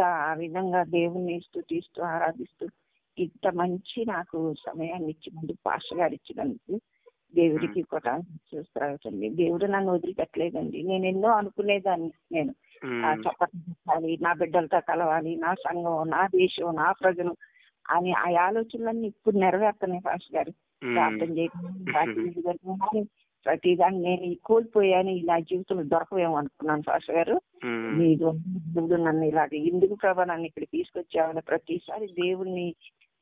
ఆ విధంగా దేవుణ్ణి స్థుతిస్తూ ఆరాధిస్తూ ఇంత మంచి నాకు సమయాన్ని ఇచ్చినందుకు పాస్టర్ గారు ఇచ్చినందుకు దేవుడికి కూడా దేవుడు నన్ను వదిలిపెట్టలేదండి. నేను ఎన్నో అనుకునేదాన్ని నేను. ఆ చప్పట్లు పెట్టాలి నా బిడ్డలతో కలవాలి నా సంఘం నా దేశం నా ప్రజలు అని ఆ ఆలోచనలన్నీ ఇప్పుడు నెరవేరుతున్నాయి పాస్టర్ గారు. ప్రార్థన చేయడం ప్రతిదాన్ని నేను ఈ కోల్పోయాను ఈ నా జీవితంలో దొరకవేమో అనుకున్నాను పాస్టర్ గారు మీరు దేవుడు నన్ను ఇలాగ ఎందుకు ప్రభా నన్ను ఇక్కడ తీసుకొచ్చావని ప్రతిసారి దేవుణ్ణి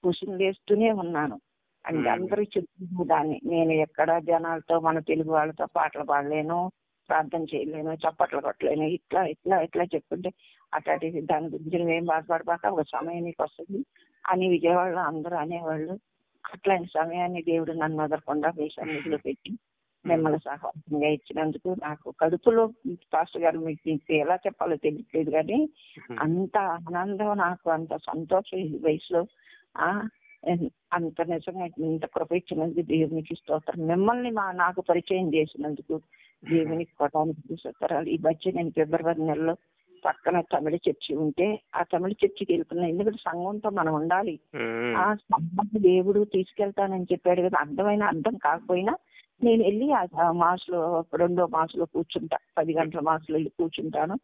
కుషిని వేస్తూనే ఉన్నాను అంటే అందరూ చెప్తున్న దాన్ని నేను ఎక్కడ జనాలతో మన తెలుగు వాళ్ళతో పాటలు పాడలేను ప్రార్థన చేయలేను చప్పట్లు కొట్టలేను ఇట్లా ఇట్లా ఇట్లా చెప్పుకుంటే అట్లాంటి దాని గురించి నువ్వేం బాధపడబాక ఒక సమయం నీకు వస్తుంది. అని విజయవాడలో అందరూ అనేవాళ్ళు అట్లాంటి సమయాన్ని దేవుడు నన్ను వదలకుండా మీ సన్నిధిలో పెట్టి మిమ్మల్ని సహవాసంగా ఇచ్చినందుకు నాకు కడుపులో పాస్టర్ గారు మీకు ఎలా చెప్పాలో తెలియట్లేదు కానీ అంత ఆనందం నాకు అంత సంతోషం ఈ వయసులో. ఆ అంత నిజంగా ఇంత కృప ఇచ్చినందుకు దేవునికి స్తోత్రం. మిమ్మల్ని మా నాకు పరిచయం చేసినందుకు దేవునికి కొట్టానికి స్తోత్రాలు. ఈ మధ్య నేను ఫిబ్రవరి నెలలో పక్కన తమిళ చర్చి ఉంటే ఆ తమిళ చర్చికి వెళ్తున్నా ఎందుకంటే సంఘంతో మనం ఉండాలి. ఆ సంఘాన్ని దేవుడు తీసుకెళ్తానని చెప్పాడు కదా అర్థమైన అర్థం కాకపోయినా నేను వెళ్ళి ఆ మాసులో రెండో మాసులో కూర్చుంటా. పది గంటల మాసులో వెళ్ళి కూర్చుంటాను.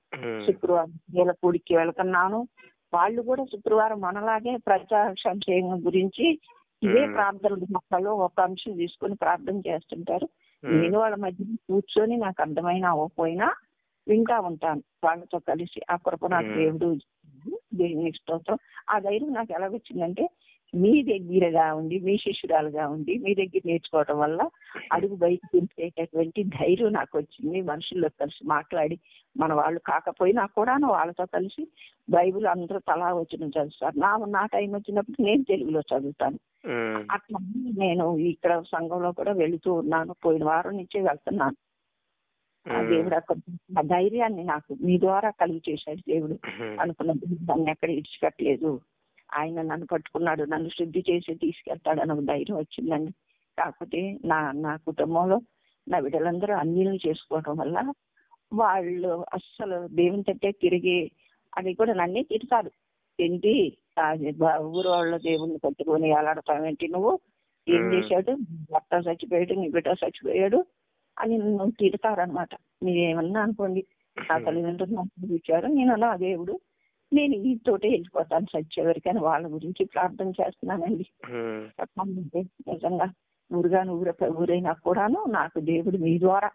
శుక్రవారం నీలపూడికి వెళ్తున్నాను. వాళ్ళు కూడా శుక్రవారం మనలాగే ప్రజా సంక్షేమం గురించి ఇదే ప్రార్థన మొక్కలో ఒక అంశం తీసుకొని ప్రార్థన చేస్తుంటారు. నేను వాళ్ళ మధ్య కూర్చొని నాకు అర్థమైన అవ్వకపోయినా వింటా ఉంటాను. వాళ్ళతో కలిసి ఆ కృప నాకు దేవుడు దేవుని స్తోత్రం. ఆ ధైర్యం నాకు ఎలా వచ్చిందంటే మీ దగ్గరగా ఉండి మీ శిష్యురాలుగా ఉండి మీ దగ్గర నేర్చుకోవడం వల్ల అడుగు బయటకు తింపేటటువంటి ధైర్యం నాకు వచ్చింది. మనుషుల్లో కలిసి మాట్లాడి మన వాళ్ళు కాకపోయినా కూడా వాళ్ళతో కలిసి బైబిల్ అందరూ తలా వచ్చిన చదువుతారు. నా నా టైం వచ్చినప్పుడు నేను తెలుగులో చదువుతాను. అట్లా నేను ఇక్కడ సంఘంలో కూడా వెళుతూ ఉన్నాను. పోయిన వారం నుంచే వెళ్తున్నాను. దేవుడు ఆ ధైర్యాన్ని నాకు మీ ద్వారా కలిగి చేశాడు దేవుడు అనుకున్న దాన్ని ఎక్కడ ఇడిచిపెట్టలేదు. ఆయన నన్ను పట్టుకున్నాడు నన్ను శుద్ధి చేసి తీసుకెళ్తాడు ఒక ధైర్యం వచ్చిందండి. కాకపోతే నా నా కుటుంబంలో నా బిడ్డలందరూ అన్నిలు చేసుకోవడం వల్ల వాళ్ళు అస్సలు దేవుని తట్టే తిరిగి అది కూడా నన్నే తిడతారు. ఏంటి? ఊరు వాళ్ళ దేవుణ్ణి పట్టుకొని అలాడతావేంటి నువ్వు? ఏం చేశాడు? భర్త చచ్చిపోయాడు నీ బిడ్డ చచ్చిపోయాడు అని నువ్వు తిడతారనమాట మీరేమన్నా అనుకోండి నా తల్లిదండ్రులు నాకు ఇచ్చారు నేను నా దేవుడు నేను ఈ తోటే వెళ్ళిపోతాను సత్యవరికని వాళ్ళ గురించి ప్రార్థన చేస్తున్నానండి. చెప్పాలంటే నిజంగా ఊరుగాను ఊర ఊరైనా కూడాను నాకు దేవుడు మీ ద్వారా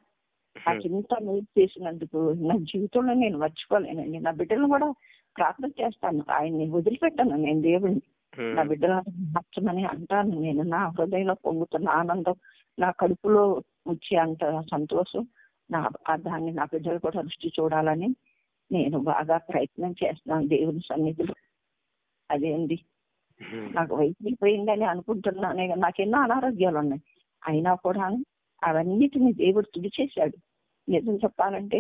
ఆ చింత మేలు చేసినందుకు నా జీవితంలో నేను మర్చిపోలేనండి. నా బిడ్డలను కూడా ప్రార్థన చేస్తాను. ఆయన్ని వదిలిపెట్టాను నేను దేవుడిని నా బిడ్డలను నచ్చమని అంటాను. నేను నా హృదయంలో పొంగుతున్న ఆనందం నా కడుపులో వచ్చే అంత సంతోషం నా దాన్ని నా బిడ్డలు కూడా దృష్టి చూడాలని నేను బాగా ప్రయత్నం చేస్తున్నాను దేవుని సన్నిధిలో అదే అండి నాకు వయసు పోయిందని అనుకుంటున్నానే నాకు ఎన్నో అనారోగ్యాలు ఉన్నాయి అయినా కూడా అవన్నిటిని దేవుడు తుడిచేశాడు నిజం చెప్పాలంటే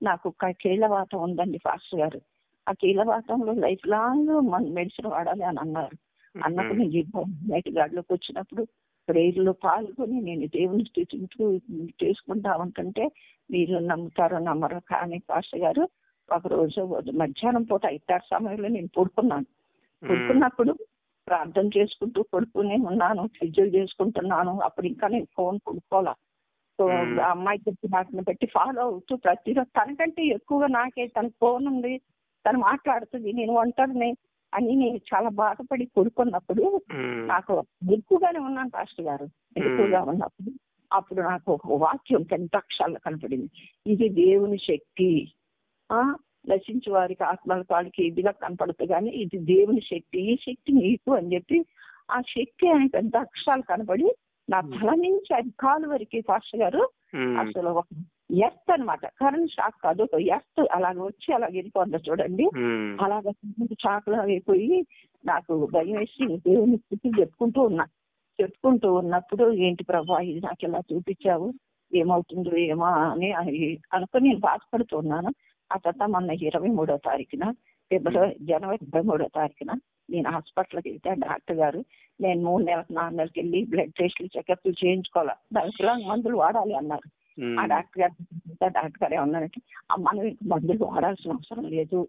నాకు కీళ్ళవాతం ఉందండి ఫాస్టర్ గారు ఆ కీళ్ళవాతంలో లైఫ్ లాంగ్ మన మెడిసిన్ వాడాలి అని అన్నారు అన్నప్పుడు నేను నైట్ గాడిలోకి వచ్చినప్పుడు ప్రేయర్లో పాల్గొని నేను దేవుని స్థితింటూ చేసుకుంటా ఉంటుంటే మీరు నమ్ముతారో నమ్మరో కానీ పాస్టర్ గారు ఒక రోజు మధ్యాహ్నం పూట ఇట్టారు సమయంలో నేను పడుకున్నాను. పడుకున్నప్పుడు ప్రార్థన చేసుకుంటూ పడుకునే ఉన్నాను ఫిజిల్ చేసుకుంటున్నాను. అప్పుడు ఇంకా నేను ఫోన్ కొనుక్కోవాలా? సో అమ్మాయి చెప్పి నాకు పెట్టి ఫాలో అవుతూ ప్రతిరోజు తనకంటే ఎక్కువగా నాకే తన ఫోన్ ఉంది తను మాట్లాడుతుంది నేను ఒంటరిని అని నేను చాలా బాధపడి పడుకున్నప్పుడు నాకు ఎక్కువగానే ఉన్నాను పాస్టర్ గారు. ఎక్కువగా ఉన్నప్పుడు. అప్పుడు నాకు ఒక వాక్యం పెద్ద అక్షరాలు కనపడింది. ఇది దేవుని శక్తి. ఆ నశించే వారికి ఆత్మల వాడికి ఇదిగా కనపడుతుంది కానీ ఇది దేవుని శక్తి. ఈ శక్తి నీకు అని చెప్పి ఆ శక్తి అని పెద్ద అక్షరాలు కనపడి నా తల నుంచి అది కాలు వరకు పాస్టర్ గారు అసలు ఒక ఎర్త్ అనమాట కరెంట్ షాక్ కాదు ఒక ఎర్త్ అలాగ వచ్చి అలాగ వెళ్ళిపోతుంది చూడండి. అలాగ షాక్ లాగా అయిపోయి నాకు భయం వేసి దేవుని స్థితి చెప్పుకుంటూ ఉన్నా. చెప్పుకుంటూ ఉన్నప్పుడు ఏంటి ప్రభా ఇది నాకు ఇలా చూపించావు? ఏమవుతుందో ఏమో అని అనుకుని నేను బాధపడుతున్నాను ఆ తర్వాత మొన్న ఇరవై మూడో తారీఖున ఫిబ్రవరి జనవరి ఇరవై మూడో తారీఖున నేను హాస్పిటల్కి వెళ్తే డాక్టర్ గారు. నేను మూడు నెలలకు నాలుగు నెలలకి వెళ్ళి బ్లడ్ టెస్ట్లు చెకప్లు చేయించుకోవాలి. దానికి మందులు వాడాలి అన్నారు. ఆ డాక్టర్ గారు డాక్టర్ గారు ఏమన్నారంటే మనం మందులు వాడాల్సిన అవసరం లేదు.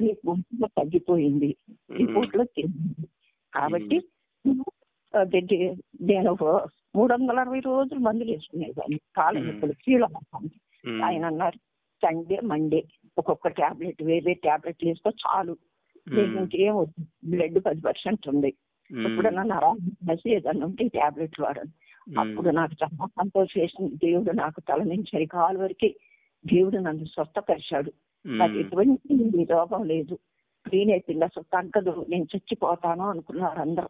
నీ గుంపులో తగ్గిపోయింది. రిపోర్ట్లో తెలిసింది కాబట్టి నేను మూడు వందల అరవై రోజులు మందులు వేసుకునేదాన్ని. కాళ్ళ. నొప్పులు కీళ్ళ ఆయన అన్నారు సండే మండే ఒక్కొక్క టాబ్లెట్ వేరే టాబ్లెట్ వేసుకో చాలు. ఏం బ్లడ్ పది పర్సెంట్ ఉంది. ఎప్పుడన్నా నరాసి ఏదన్నా ఉంటే టాబ్లెట్ వాడను అప్పుడు నాకు చాలా సంతోషం దేవుడు నాకు తల నుంచి అరికాలు వరకు దేవుడు నన్ను స్వస్థపరిచాడు. నాకు ఎటువంటి రోగం లేదు. నేనే పిల్ల తగ్గదు నేను చచ్చిపోతాను అనుకున్నారు అందరూ.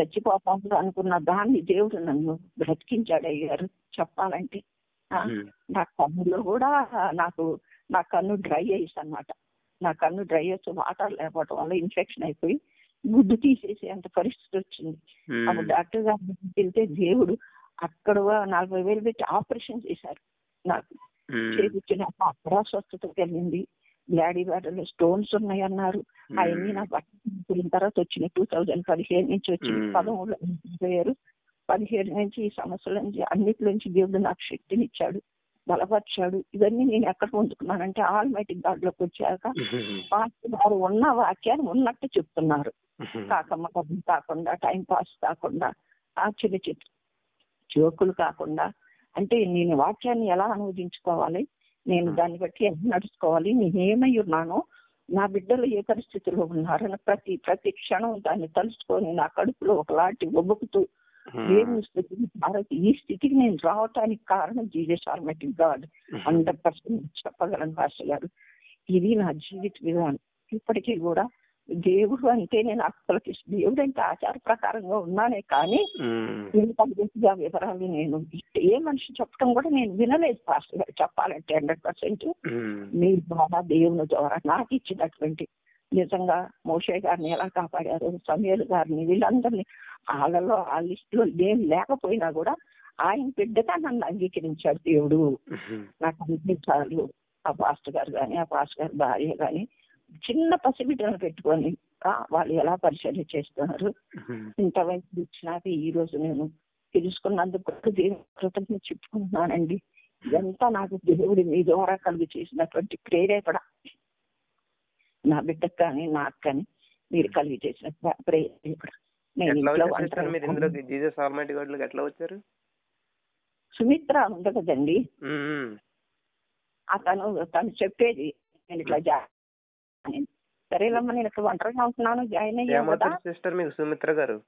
చచ్చిపోతాను అనుకున్న దాన్ని దేవుడు నన్ను బ్రతికించాడు అయ్యారు చెప్పాలంటే నా కన్నులో కూడా నాకు నా కన్ను డ్రై అయ్యేసి అన్నమాట నా కన్ను డ్రై వచ్చి వాటర్ లేకపోవడం వల్ల ఇన్ఫెక్షన్ అయిపోయి గుడ్డు తీసేసే అంత పరిస్థితి వచ్చింది. అప్పుడు డాక్టర్ గారి దగ్గరికి వెళ్తే దేవుడు అక్కడ నలభై వేలు పెట్టి ఆపరేషన్ చేశారు నాకు. చేపించిన అక్కడ స్వస్థత కలిగింది బ్లాడీ బ్యాటర్లో స్టోన్స్ ఉన్నాయి అన్నారు అవన్నీ నాకు పట్టిన తర్వాత వచ్చినాయి టూ థౌజండ్ పదిహేను నుంచి వచ్చింది. మ్మ్. పదిహేడు నుంచి ఈ సమస్యల నుంచి అన్నిటి నుంచి దేవుడు నాకు శక్తిని ఇచ్చాడు బలపరిచాడు. ఇవన్నీ నేను ఎక్కడ పొందుకున్నానంటే ఆల్మైటీ గాడ్లోకి వచ్చాక ఉమ్, పాస్టర్ గారు ఉన్న వాక్యాన్ని ఉన్నట్టు చెప్తున్నారు. కాకమ్మ కబుర్లు కాకుండా టైం పాస్ కాకుండా ఆ చిన్న చిన్న జోకులు కాకుండా. అంటే నేను వాక్యాన్ని ఎలా అనువదించుకోవాలి? నేను దాన్ని బట్టి ఎలా నడుచుకోవాలి? నేను ఏమై ఉన్నానో నా బిడ్డలు ఏ పరిస్థితిలో ఉన్నారని ప్రతి ప్రతి క్షణం దాన్ని తలుచుకొని నా కడుపులో ఒకలాంటి ఒబ్బుకుతూ దేవుని స్థితికి భారత్ ఈ స్థితికి నేను రావటానికి కారణం Jesus almighty God hundred percent చెప్పగలను భాష గారు. ఇది నా జీవిత విధానం. ఇప్పటికీ కూడా దేవుడు అంటే నేను అక్కలకి దేవుడు అంటే ఆచార ప్రకారంగా ఉన్నానే కానీ ఇంత గట్టిగా వివరాలు నేను ఏ మనిషి చెప్పడం కూడా నేను వినలేదు పాస్టర్ గారు. చెప్పాలంటే హండ్రెడ్ పర్సెంట్ ఉమ్, మీ ద్వారా దేవుని ద్వారా నాకు ఇచ్చినటువంటి నిజంగా మోషే గారిని ఎలా కాపాడారు సమీర్ గారిని వీళ్ళందరినీ వాళ్ళలో ఆ లిస్ట్లో నేను లేకపోయినా కూడా ఆయన బిడ్డగా నన్ను అంగీకరించాడు దేవుడు. నాకు అనిపించాలి ఆ పాస్టర్ గారు కానీ ఆ పాస్టర్ గారి భార్య కానీ చిన్న పసిబిడ్డను పెట్టుకొని వాళ్ళు ఎలా పరిచర్య చేస్తున్నారు? ఇంత వయసు ఇచ్చినాక ఈ రోజు నేను తెలుసుకున్నందుకు దేవుని కృతజ్ఞత చెప్పుకుంటున్నానండి. ఇదంతా నాకు దేవుడి మీ ద్వారా కలిగి చేసినటువంటి ప్రేరేపణ. నా బిడ్డకు కానీ నాకు కానీ మీరు కలిగి చేసిన ఎట్లా వచ్చారు సుమిత్ర ఉంది కదండి. అతను తను చెప్పేది నేను ఇట్లా జా అని. సరేలమ్మా నేను ఇక్కడ ఒంటరిగా ఉంటున్నాను జాయిన్ అయ్యాను సిస్టర్ మీకు సుమిత్ర గారు?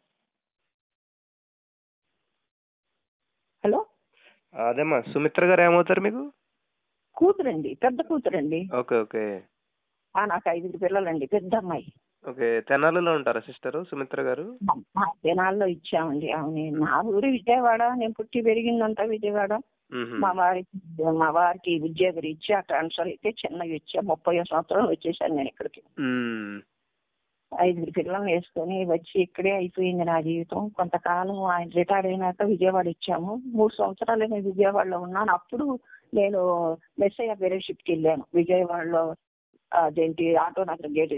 హలో? అదేమ్మా సుమిత్ర గారు ఏమవుతారు మీకు? కూతురండి పెద్ద కూతురండి. Okay okay. నాకు ఐదుగురు పిల్లలండి పెద్ద అమ్మాయి ఓకే తెనాలిలో ఉంటారా సిస్టర్ సుమిత్ర గారు? మా దినాల్లో ఇచ్చామండి అవును. నా ఊరు విజయవాడ నేను పుట్టి పెరిగిందంతా విజయవాడ. మా వారికి మా వారికి ఉద్యోగం ఇచ్చి ఆ ట్రాన్స్ఫర్ అయితే చిన్నగా ఇచ్చా ముప్పై సంవత్సరాలు వచ్చేసాను నేను ఇక్కడికి. ఐదుగురు పిల్లల్ని వేసుకొని వచ్చి ఇక్కడే అయిపోయింది నా జీవితం. కొంతకాలం ఆయన రిటైర్ అయినాక విజయవాడ ఇచ్చాము. మూడు సంవత్సరాలు నేను విజయవాడలో ఉన్నాను. అప్పుడు నేను మెస్సయ్య ఫెలోషిప్కి వెళ్ళాను. విజయవాడలో అదేంటి ఆటో నగర్ గేట్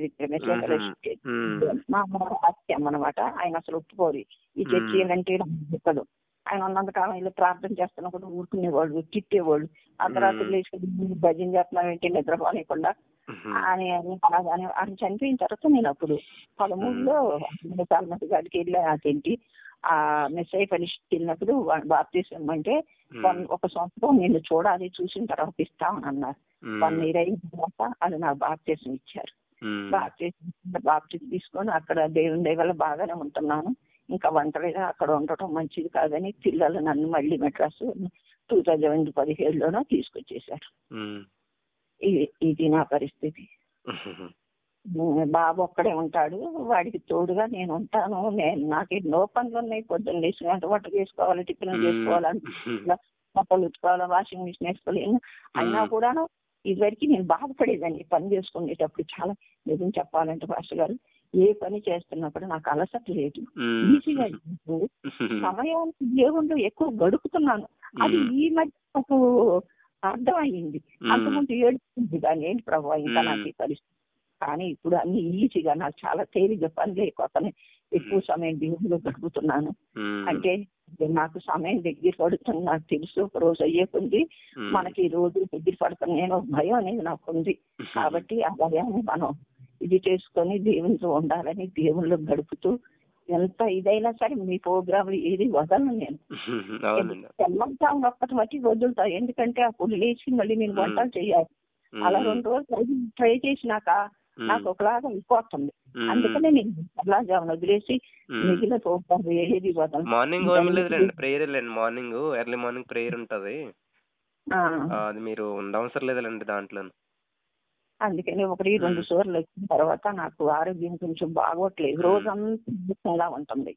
మా అమ్మ హాస్యం అనమాట ఆయన అసలు ఒప్పుకోరు. ఈ చర్చి. ఏంటంటే చెప్పదు. ఆయన ఉన్నంత కాలం ఇలా ప్రార్థన చేస్తున్నప్పుడు ఊరుకునేవాళ్ళు తిట్టేవాళ్ళు. అర్ధరాత్రి మ్మ్. లేచి భజన చేస్తున్నాం ఏంటి నిద్రపోలేకుండా అని అని చనిపోయిన తర్వాత నేను అప్పుడు పదమూడులో సాల్మతి గారికి వెళ్ళి అదేంటి ఆ మెస్సై వెళ్ళినప్పుడు బాప్తీసం అంటే వన్- ఒక సంవత్సరం నేను చూడాలి చూసిన తర్వాత ఇస్తామని అన్నారు. వన్ ఇయర్ అయిన తర్వాత అది నాకు బాప్తీసం ఇచ్చారు. బాప్తీసం బాప్తీసం తీసుకొని అక్కడ దేవుని వల్ల బాగానే ఉంటున్నాను. ఇంకా ఒంటరిగా అక్కడ ఉండటం మంచిది కాదని పిల్లలు నన్ను మళ్ళీ మెడ్రాస్ టూ థౌజండ్ పదిహేడులోనో తీసుకొచ్చేసారు ఇది ఇది నా పరిస్థితి. బాబు ఒక్కడే ఉంటాడు. వాడికి తోడుగా నేను ఉంటాను. నేను నాకు ఎన్నో పనులు ఉన్నాయి. పొద్దున్న లేచి వంట వంట చేసుకోవాలి టిఫిన్ చేసుకోవాలి బట్టలు ఉతుకోవాలి వాషింగ్ మిషన్ వేసుకోవాలి. అయినా. కూడాను ఇదివరకు నేను బాధపడేదాన్ని పని చేసుకునేటప్పుడు. చాలా నిజం చెప్పాలంటే మాస్టర్ గారు ఏ పని చేస్తున్నప్పుడు నాకు అలసట లేదు. ఈజీగా సమయానికి దేవుళ్ళు ఎక్కువ గడుపుతున్నాను. అది ఈ మధ్య నాకు అర్థమయ్యింది మ్మ్. అంతకుముందు ఏడుస్తుంది దాన్ని ఏంటి ప్రభావ ఇంకా. నాకు ఈ పరిస్థితి? కానీ ఇప్పుడు అన్ని ఈజీగా నాకు చాలా తేలిగ్గా పని లేకపోతే ఎక్కువ సమయం దేవుళ్ళు గడుపుతున్నాను. అంటే నాకు సమయం దగ్గర పడుతుంది నాకు తెలుసు. ఒక రోజు అయ్యే ఉమ్. మనకి ఈ రోజు దగ్గర పడుతుంది నేను భయం అనేది నాకు ఉంది. కాబట్టి ఆ భయాన్ని మనం ఇది చేసుకొని దేవునితో ఉండాలని దేవుళ్ళు గడుపుతూ ఎంత ఇదైనా సరే మీ ప్రోగ్రాంలు ఏది వదలను నేను. తెల్లంతా ఒక్కటి మట్టి వదులుతా ఎందుకంటే అప్పుడు లేచి మళ్ళీ నేను వంటలు చేయాలి. అలా రెండు రోజులు ట్రై చేసినాక నాకు ఒకలాగా అయిపోతుంది అందుకనే నేను తెల్లారుజామున వదిలేసి మిగిలిన ప్రోగ్రాం ఏది వదలను మార్నింగ్ ఏమి లేదులేండి ప్రేయర్ లేండి. మార్నింగ్ ఎర్లీ మార్నింగ్ ప్రేయర్ ఉంటది. అది మీరు ఉండవసరం లేదులేండి దాంట్లో అందుకని ఒకటి రెండు సార్లు వచ్చిన తర్వాత నాకు ఆరోగ్యం కొంచెం బాగోట్లేదు. రోజంతా ఉంటుంది.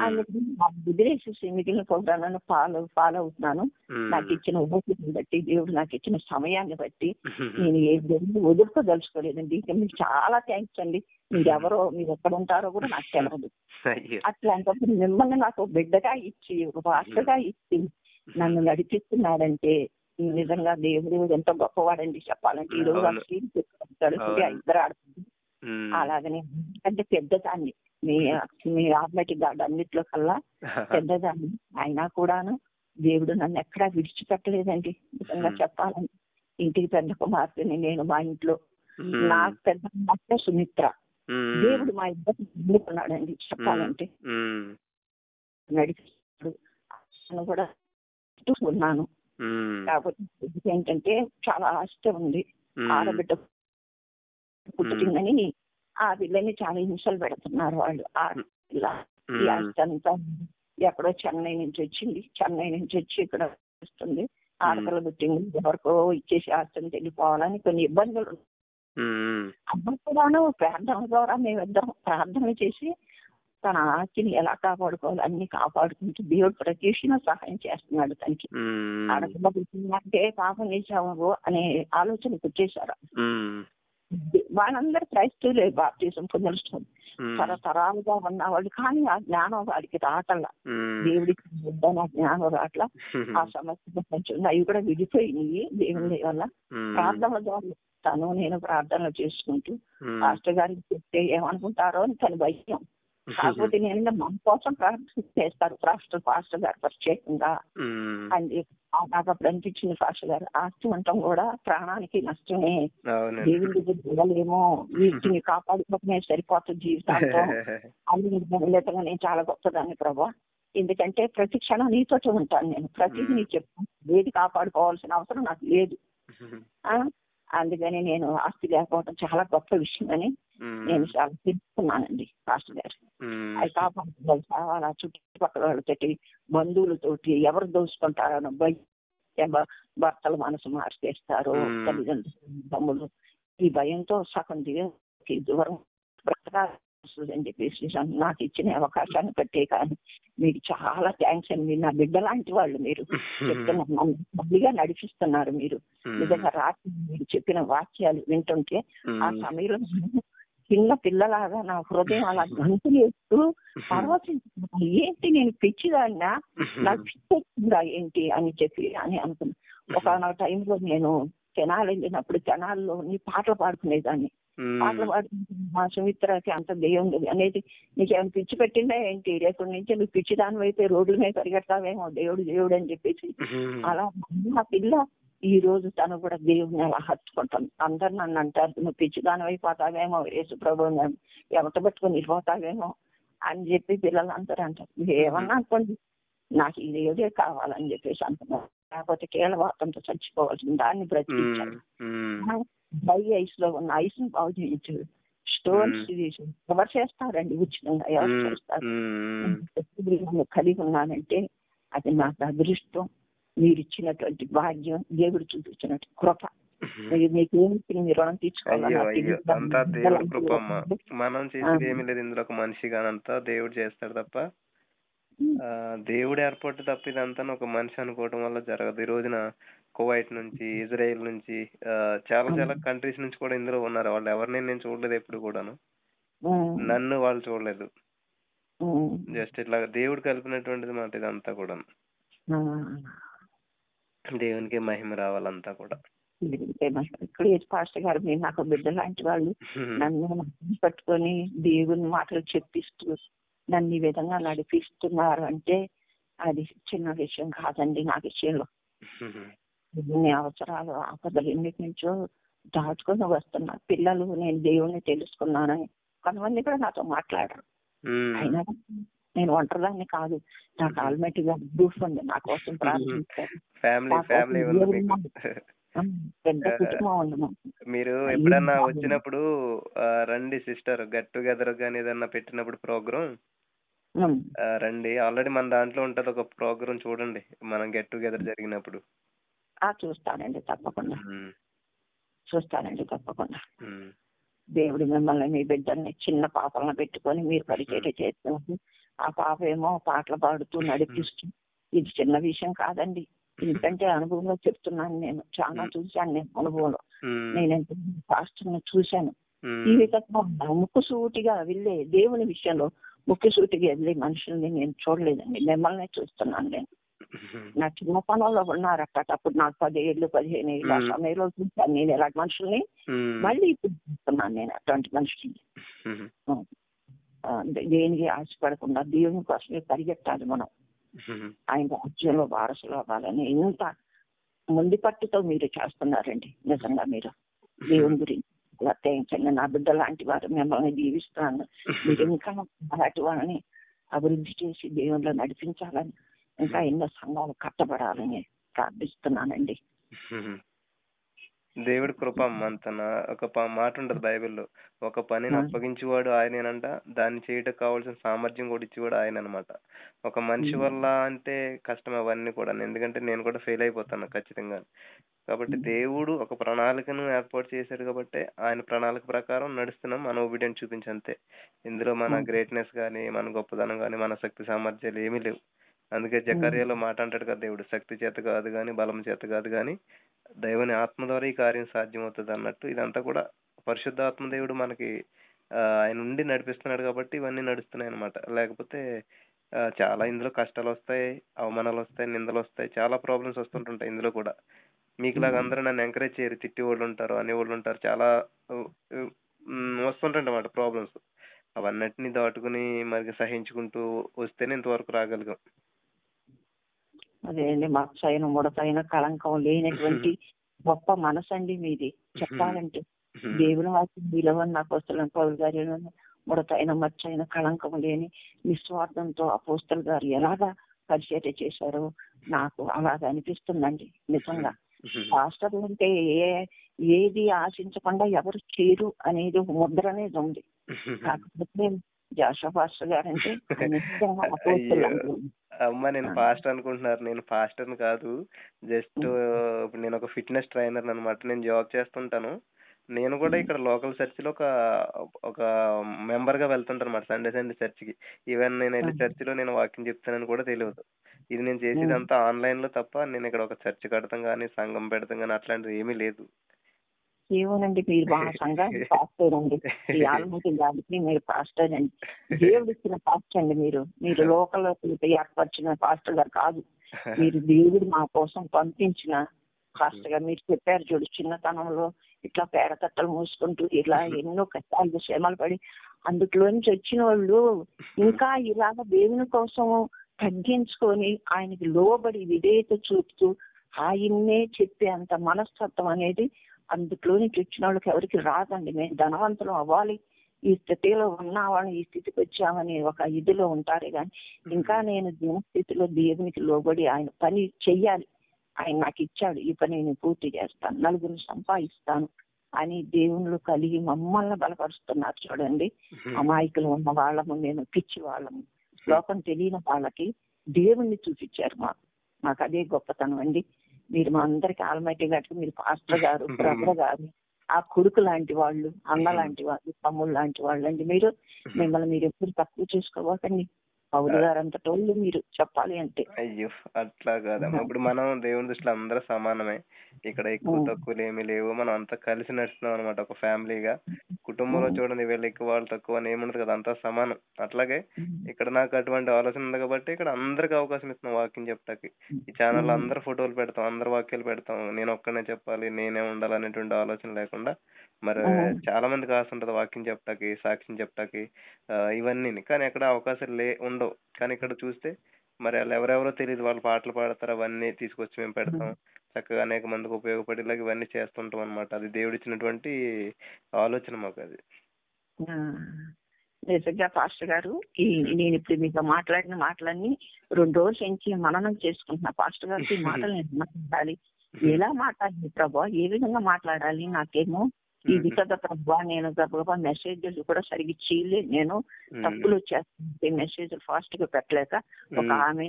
అందుకని మిగిలిన ప్రోగ్రాం ఫాలో ఫాలో అవుతున్నాను. నాకు ఇచ్చిన ఉపయోగం బట్టి దేవుడు నాకు ఇచ్చిన సమయాన్ని బట్టి నేను ఏ దేవుడు వదులుకోదలుచుకోలేదండి. ఇక మీకు చాలా థ్యాంక్స్ అండి. మీరు ఎవరో మీరు ఎక్కడ ఉంటారో కూడా నాకు తెలియదు అట్లాంటప్పుడు మిమ్మల్ని నాకు బిడ్డగా ఇచ్చి ఒక భాషగా ఇచ్చి నన్ను నడిపిస్తున్నాడంటే నిజంగా దేవుడు ఎంత గొప్పవాడండి చెప్పాలంటే ఈ రోజు. ఇద్దరు ఆడుతుంది. అలాగనే అంటే పెద్దదాన్ని మీ మీ ఆత్మటిక్ గార్డ్ అన్నిట్లో కల్లా పెద్దదాన్ని అయినా కూడాను దేవుడు నన్ను ఎక్కడా విడిచిపెట్టలేదండి నిజంగా. చెప్పాలని ఇంటికి పెద్ద కుమార్తెని నేను మా ఇంట్లో. నాకు పెద్ద కుమార్తె సుమిత్ర. దేవుడు మా ఇద్దరు ఎన్నుకున్నాడండి చెప్పాలంటే. నడిపిస్తాడు కూడా ఉన్నాను. కాకపోతే ఏంటంటే చాలా ఆస్తి ఉంది. ఆడబిడ్డ పుట్టిందని ఆ పిల్లని చాలా హింసలు పెడుతున్నారు వాళ్ళు. ఆ పిల్ల ఈ. ఆస్తి అంతా ఎక్కడో చెన్నై నుంచి వచ్చింది. చెన్నై నుంచి వచ్చి ఇక్కడ వస్తుంది. ఆడపిల్ల పుట్టింది. ఎవరికో ఇచ్చేసి ఆస్తిని వెళ్ళిపోవాలని కొన్ని ఇబ్బందులు. అమ్మ కూడాను ప్రార్థన ద్వారా మేమిద్దరం ప్రార్థన చేసి తన ఆస్తిని ఎలా కాపాడుకోవాలి అన్ని కాపాడుకుంటూ దేవుడు ప్రతి విషయంలో సహాయం చేస్తున్నాడు తనకి పుట్టిందంటే పాపం చేసాము అనే ఆలోచనకు వచ్చేసారు. వాళ్ళందరూ క్రైస్తవులే బాప్తీసం పొందలుస్తుంది ఉమ్. తరతరాలుగా ఉన్నవాళ్ళు కానీ ఆ జ్ఞానం వాడికి రావట్ల ఉమ్. దేవుడికి వద్దన్న జ్ఞానం రావట్ల ఆ సమస్య కొంచెం అవి కూడా విడిపోయినాయి దేవుడి వల్ల ఉమ్. ప్రార్థనల ద్వారా తను నేను ప్రార్థనలు చేసుకుంటూ ఉమ్. పాస్టర్ గారికి చెప్తే ఏమనుకుంటారో అని తన భయం కాకపోతే నేను మన కోసం ప్రార్థన చేస్తారు పాస్టర్ పాస్టర్ గారు ప్రత్యేకంగా. అని నాకు అప్పుడు అనిపించింది పాస్టర్ గారు ఆస్తి ఉండటం కూడా ప్రాణానికి నష్టమే. దేవుడి దగ్గర దిగలేమో వీటిని కాపాడుకోవడమే సరిపోతుంది జీవితాంతం. అని నిర్ణయంగా నేను చాలా గొప్పదాన్ని ప్రభా. ఎందుకంటే ప్రతి క్షణం నీతో ఉంటాను నేను. ప్రతిదీ నీకు చెప్తాను. ఏది కాపాడుకోవాల్సిన అవసరం నాకు లేదు? అందుకని నేను ఆస్తి లేకపోవడం చాలా గొప్ప విషయం అని. నేను చాలా తెలుసుకున్నానండి పాస్టర్ గారు. అది కాపాడుకోవాలి చాలా చుట్టుపక్కల వాళ్ళతోటి బంధువులతోటి ఎవరు భ- భర్తల మనసు మార్చేస్తారు. తల్లిదండ్రులు తమ్ముడు ఈ భయంతో సగం దిగి దూరం బ్రతకాలి అని చెప్పేసి నాకు ఇచ్చిన అవకాశాన్ని బట్టే కానీ మీకు చాలా థ్యాంక్స్ అండి. నా బిడ్డ లాంటి వాళ్ళు మీరు చెప్తున్నారు మళ్ళీగా నడిపిస్తున్నారు మీరు. నిజంగా రాత్రి మీరు చెప్పిన వాక్యాలు వింటుంటే ఆ. సమయంలో నేను చిన్న పిల్లలాగా నా హృదయం అలా గంతులు వేస్తూ పర్వతించుకున్నాను ఏంటి నేను పిచ్చిదాన్నా? నాకు పిచ్చిందా ఏంటి అని చెప్పి అని అనుకున్నా. ఒక టైంలో నేను తెనాలి వెళ్ళినప్పుడు తెనాల్లో నీ పాటలు పాడుకునేదాన్ని. పాటలు పాడుకుంటే మా సుమిత్రకి అంత దెయ్యం అనేది నీకేమైనా పిచ్చి పెట్టిందా ఏంటి? రేపటి నుంచి నువ్వు పిచ్చి దాని వైపు రోడ్ల మీద పరిగెడతావేమో దేవుడు దేవుడు అని చెప్పేసి. అలా మా పిల్ల ఈ రోజు తను కూడా దేవుడిని అలా హత్తుకుంటాం అందరు నన్ను అంటారు నువ్వు పిచ్చిదాని అయిపోతావేమో యేసు ప్రభు ఎవట పట్టుకొని వెళ్ళిపోతావేమో అని చెప్పి పిల్లలు అందరూ అంటారు. ఏమన్నా అనుకోండి నాకు ఈ దేవుడే కావాలని చెప్పేసి అంటున్నారు. లేకపోతే కీళ్ళవాతంతో చచ్చిపోవాల్సింది దాన్ని బ్రతికించాలి. ఉమ్. డ్రై ఐస్లో ఉన్న ఐస్ బాగు చేయొచ్చు స్టోన్స్ తీసి ఎవరు చేస్తారండి ఉచితంగా ఎవరు. చేస్తారు కలిగి ఉన్నానంటే అది నాకు అదృష్టం మీరు ఇచ్చినటువంటి భాగ్యం దేవుడు చూపించినట్టు కృప మీకు ఏమి మీ రుణం మనం చేసేది. ఏమీ లేదు ఇందులో ఒక దేవుడు చేస్తాడు తప్ప దేవుడు ఏర్పాటు తప్ప ఇదంతా ఒక మనిషి అనుకోవడం వల్ల జరగదు ఈ రోజున కువైట్ నుంచి ఇజ్రాయెల్ నుంచి చాలా చాలా కంట్రీస్ నుంచి కూడా ఇందులో ఉన్నారు. వాళ్ళు ఎవరిని నేను చూడలేదు ఎప్పుడు కూడాను. నన్ను వాళ్ళు చూడలేదు. జస్ట్ ఇట్లా దేవుడు కలిపినటువంటిది మాట ఇదంతా కూడా ఆ. దేవునికి మహిమ రావాలంతా కూడా. పాస్టర్ గారు మీరు నాకు బిడ్డ లాంటి వాళ్ళు నన్ను పట్టుకొని దేవుని మాటలు చెప్పిస్తూ నన్ను ఈ విధంగా నడిపిస్తున్నారు అంటే అది చిన్న విషయం కాదండి నా విషయంలో ఎన్ని అవసరాలు ఆపదలు ఎన్నిటి నుంచో దాటుకొని వస్తున్నా. పిల్లలు నేను దేవుణ్ణి తెలుసుకున్నానని కొంతమంది కూడా నాతో మాట్లాడరు. అయినా నేను ఒంటరిదాన్ని కాదు. నాకు ఆల్మేటి గా ప్రూఫ్ ఉంది నా కోసం. మీరు ఎప్పుడన్నా. వచ్చినప్పుడు రండి సిస్టర్ గెట్ టుగెదర్ కానీ ఏదన్నా పెట్టినప్పుడు ప్రోగ్రామ్ రండి. ఆల్రెడీ మన దాంట్లో ఉంటది ఒక ప్రోగ్రామ్ చూడండి. మనం గెట్ టుగెదర్ జరిగినప్పుడు. చూస్తానండి తప్పకుండా. చూస్తానండి తప్పకుండా. దేవుడు మిమ్మల్ని మీ బిడ్డల్ని చిన్న పాపలను పెట్టుకొని మీరు పరిచయం చేస్తున్నారు. ఆ పాప ఏమో పాటలు పాడుతూ నడిపిస్తూ ఇది చిన్న విషయం కాదండి. ఎందుకంటే అనుభవంలో చెప్తున్నాను నేను. చాలా చూశాను నేను అనుభవంలో. నేను పాస్టర్ని చూశాను. విధంగా ముక్కుసూటిగా వెళ్ళే దేవుని విషయంలో ముక్కుసూటిగా వెళ్ళే మనుషుల్ని నేను చూడలేదండి. మిమ్మల్ని చూస్తున్నాను నేను. నా చిన్నతనంలో ఉన్నారు అక్కడ అప్పుడు నాకు పదిహేళ్ళు పదిహేను ఏళ్ళు ఆ మ్మ్. సమయంలో నేను ఇలాంటి మనుషుల్ని మళ్ళీ ఇప్పుడు చూస్తున్నాను నేను అటువంటి మనుషుల్ని దేనికి ఆశపడకుండా దేవుని కోసమే పరిగెత్తాలి మనం ఆయన రాజ్యంలో వారసులు అవ్వాలని ఇంత ముందు పట్టుతో మీరు చేస్తున్నారండి నిజంగా మీరు దేవుని గురించి ఇలా తేంచండి నా బిడ్డ లాంటి వారు మిమ్మల్ని దీవిస్తున్నాను మీరు ఇంకా అలాంటి వాళ్ళని అభివృద్ధి చేసి దేవుళ్ళు నడిపించాలని ఇంకా ఎన్నో సంఘాలు కట్టబడాలని ప్రార్థిస్తున్నానండి. దేవుడి కృప అంతన ఒక మాట ఉంటది బైబిల్లో ఒక పనిని. అప్పగించేవాడు ఆయనేనంట దాన్ని చేయటం కావాల్సిన సామర్థ్యం కూడా ఇచ్చేవాడు ఆయన అనమాట ఒక మనిషి. వల్ల అంటే కష్టం అవన్నీ కూడా ఎందుకంటే నేను కూడా ఫెయిల్ అయిపోతాను ఖచ్చితంగా కాబట్టి దేవుడు ఒక ప్రణాళికను ఏర్పాటు చేశాడు కాబట్టి ఆయన ప్రణాళిక ప్రకారం నడుస్తున్నాం మన ఒబీడియన్స్ చూపించి అంతే ఇందులో మన. గ్రేట్నెస్ కానీ మన గొప్పదనం కానీ మన శక్తి సామర్థ్యాలు ఏమీ లేవు అందుకే జకర్యాలో మాట అంటాడు కదా దేవుడు శక్తి చేత కాదు కానీ బలం చేత కాదు కానీ దైవని ఆత్మ ద్వారా ఈ కార్యం సాధ్యమవుతుంది అన్నట్టు ఇదంతా కూడా పరిశుద్ధాత్మ దేవుడు మనకి ఆయన ఉండి నడిపిస్తున్నాడు కాబట్టి ఇవన్నీ నడుస్తున్నాయి అనమాట లేకపోతే చాలా ఇందులో కష్టాలు వస్తాయి అవమానాలు వస్తాయి నిందలు వస్తాయి చాలా ప్రాబ్లమ్స్ వస్తుంటుంటాయి ఇందులో కూడా. మీకులాగా అందరూ నన్ను ఎంకరేజ్ చేయరు తిట్టి వాళ్ళు ఉంటారు అనే వాళ్ళు ఉంటారు చాలా వస్తుంటాయి అన్నమాట ప్రాబ్లమ్స్ అవన్నిటిని దాటుకుని మరి సహించుకుంటూ వస్తేనే ఇంతవరకు రాగలిగాం. అదే అండి మత్సైన ముడతైన కళంకం లేనటువంటి గొప్ప మనసు అండి మీది. చెప్పాలంటే దేవుని వాక్యం విలువని నాకు వస్తున్న పౌరు గారి ముడతైన మచ్చైన కళంకం లేని నిస్వార్థంతో అపోస్తలు గారు ఎలాగా పరిచర్య చేశారో నాకు అలాగ అనిపిస్తుందండి నిజంగా. పాస్టర్ అంటే ఏ ఏది ఆశించకుండా ఎవరు చేయరు అనేది ముద్ర అనేది ఉంది. కాకపోతే జాషా పాస్టర్ గారు అంటే నిజంగా అపోస్తలు. అమ్మ నేను ఆ. ఫాస్ట్ అనుకుంటున్నారు. నేను ఫాస్టర్ కాదు. జస్ట్ ఇప్పుడు నేను ఒక ఫిట్నెస్ ట్రైనర్ అన్నమాట. నేను జాబ్ చేస్తుంటాను. నేను కూడా ఇక్కడ లోకల్ చర్చ్లో ఒక ఒక మెంబర్గా వెళ్తుంటాను అనమాట సండే సండే చర్చ్కి ఈవెన్ ఆ. చర్చ్లో నేను వాకింగ్ చెప్తానని కూడా తెలియదు. ఇది నేను చేసేదంతా ఆన్లైన్లో తప్ప నేను ఇక్కడ ఒక చర్చ్ కడతాం కానీ సంఘం పెడతాం కానీ అట్లాంటిది ఏమీ లేదు. ఏమోనండి మీరు మా సంఘానికి పాస్టర్ అండి ఈ ఆల్మూటి గారికి మీరు పాస్టర్ అండి దేవుడు ఇచ్చిన పాస్టర్ అండి మీరు. మీరు లోకల్ ఏర్పరిచిన పాస్టర్ గారు కాదు. మీరు దేవుడు మా కోసం పంపించిన పాస్టర్ గారు మీరు చెప్పారు చూడు చిన్నతనంలో ఇట్లా పేరకట్టలు మూసుకుంటూ ఇలా ఎన్నో కష్టాలు శ్రమలు పడి అందులో నుంచి వచ్చిన వాళ్ళు ఇంకా ఇలాగ దేవుని కోసం తగ్గించుకొని ఆయనకి లోబడి విధేయత చూపుతూ ఆయన్నే చెప్పే అంత మనస్తత్వం అనేది అందులో నుంచి వచ్చిన వాళ్ళకి ఎవరికి రాదండి. మేము ధనవంతులం అవ్వాలి. ఈ స్థితిలో ఉన్నామని ఈ స్థితికి వచ్చామని ఒక ఇదిలో ఉంటారే కానీ ఇంకా నేను దినస్థితిలో దేవునికి లోబడి ఆయన పని చెయ్యాలి. ఆయన నాకు ఇచ్చాడు. ఈ పని నేను పూర్తి చేస్తాను. నలుగురిని సంపాదిస్తాను అని దేవుళ్ళు కలిగి మమ్మల్ని బలపరుస్తున్నారు చూడండి. అమాయకులు ఉన్న వాళ్ళము నేను పిచ్చి వాళ్ళము. లోకం తెలియని వాళ్ళకి దేవుణ్ణి చూపించారు మాకు. మాకు అదే గొప్పతనం అండి. మీరు మా అందరికి ఆల్మైటీ గట్టి మీరు పాస్టర్ గారు బ్రదర్ గారు ఆ కొడుకు లాంటి వాళ్ళు అన్న లాంటి వాళ్ళు తమ్ముళ్ళు లాంటి వాళ్ళు అండి మీరు మిమ్మల్ని మీరు ఎప్పుడు తక్కువ చేసుకోవకండి గారు మీరు చెప్పాలి అంటే. అయ్యో! అట్లా కాదమ్మా. ఇప్పుడు మనం దేవుని దృష్టిలో అందరూ సమానమే. ఇక్కడ ఎక్కువ. తక్కువలు ఏమీ లేవు. మనం అంతా కలిసి నడుస్తున్నాం అనమాట ఒక ఫ్యామిలీగా. కుటుంబంలో. చూడండి వీళ్ళు ఎక్కువ వాళ్ళు తక్కువ అని ఏముండదు కదా అంతా సమానం. అట్లాగే ఇక్కడ నాకు అటువంటి ఆలోచన ఉంది కాబట్టి ఇక్కడ అందరికి అవకాశం ఇస్తున్నాం వాకింగ్ చెప్పడానికి ఈ ఛానల్ అందరు ఫోటోలు పెడతాం అందరు వాక్యాలు పెడతాం. నేను ఒక్కనే చెప్పాలి నేనే ఉండాలి అనేటువంటి ఆలోచన లేకుండా మరి. చాలా మందికి ఆశ ఉంటుంది వాకింగ్ చెప్పడానికి సాక్ష్యం చెప్పడానికి ఆ, ఇవన్నీ కానీ అక్కడ అవకాశాలు లే ఉండవు. కానీ ఇక్కడ చూస్తే మరి వాళ్ళు ఎవరెవరో తెలియదు వాళ్ళు పాటలు పాడతారు. అవన్నీ తీసుకొచ్చి మేము పెడతాం. చక్కగా అనేక మందికి ఉపయోగపడేలాగా ఇవన్నీ చేస్తుంటాం అనమాట అది దేవుడిచ్చినటువంటి ఆలోచన మాకు అది ఆ, నిజంగా పాస్టర్ గారు ఈ నేను ఇప్పుడు మీతో మాట్లాడిన మాటలన్నీ రెండు రోజుల నుంచి మననం చేసుకుంటున్నా. పాస్టర్ గారికి ఈ మాటలు నేను మాట్లాడాలి ఎలా మాట్లాడాలి ప్రభా? ఏ విధంగా మాట్లాడాలి? నాకేమో ఇది కదా ప్రభా నేను గబగబా మెసేజ్లు కూడా సరిగ్గా చేయలేదు నేను తప్పులు వచ్చేస్తాయి మెసేజ్ ఫాస్ట్గా పెట్టలేక ఒక ఆమె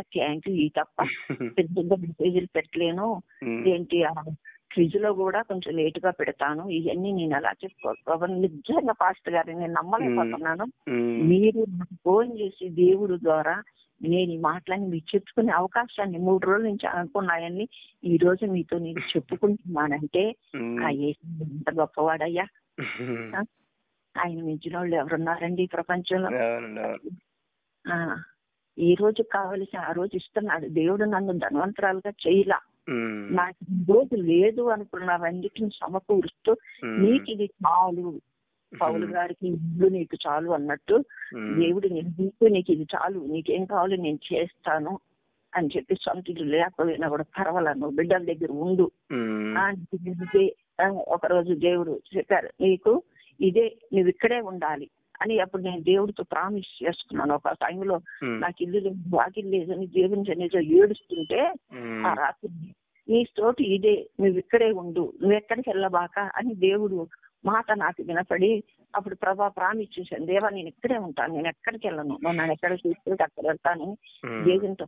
థ్యాంక్ యూ ఈ తప్ప పెద్ద మెసేజ్లు పెట్టలేను. ఏంటి ఫ్రిడ్జ్లో కూడా కొంచెం లేట్గా పెడతాను. ఇవన్నీ నేను అలా చేసుకోవాలి నిజంగా పాస్ట్ గారు నేను నమ్మలేకపోతున్నాను. మీరు నాకు ఫోన్ చేసి దేవుడు ద్వారా నేను ఈ మాటలన్నీ మీకు చెప్పుకునే అవకాశాన్ని మూడు రోజుల నుంచి అనుకున్నాయని ఈ రోజు మీతో నేను చెప్పుకుంటున్నానంటే ఆ ఎంత గొప్పవాడయ్యా. ఆయన మించిన వాళ్ళు ఎవరున్నారండి ఈ ప్రపంచంలో? ఈ రోజు కావలసి ఆ రోజు ఇస్తున్నాడు. దేవుడు నన్ను ధనవంతరాలుగా చేయలా. నాకు ఈ రోజు లేదు అనుకున్నవన్నిటిని సమకూరుస్తూ నీకు ఇది చాలు. పౌలు గారికి ఇల్లు నీకు చాలు అన్నట్టు దేవుడు నేను నీకు నీకు ఇది చాలు నీకేం కావాలో నేను చేస్తాను అని చెప్పి సొంత ఇల్లు లేకపోయినా కూడా పర్వాలేదు నువ్వు బిడ్డల దగ్గర ఉండు. ఒక రోజు దేవుడు చెప్పారు నీకు ఇదే నువ్వు ఇక్కడే ఉండాలి అని అప్పుడు నేను దేవుడితో ప్రామిస్ చేసుకున్నాను. ఒక టైంలో నాకు ఇల్లు లేదు వాకిల్ లేదని దేవుని సన్నిధిలో ఏడుస్తుంటే ఆ రాత్రి నీ తోటి ఇదే నువ్వు ఇక్కడే ఉండు నువ్వు ఎక్కడికి వెళ్ళబాక అని దేవుడు మాట నాకు వినపడి అప్పుడు ప్రభా ప్రామిస్ చేశాను దేవా నేను ఇక్కడే ఉంటాను. నేను ఎక్కడికి వెళ్ళను? నన్ను ఎక్కడ తీసుకెళ్తే అక్కడ వెళ్తాను? దేవునితో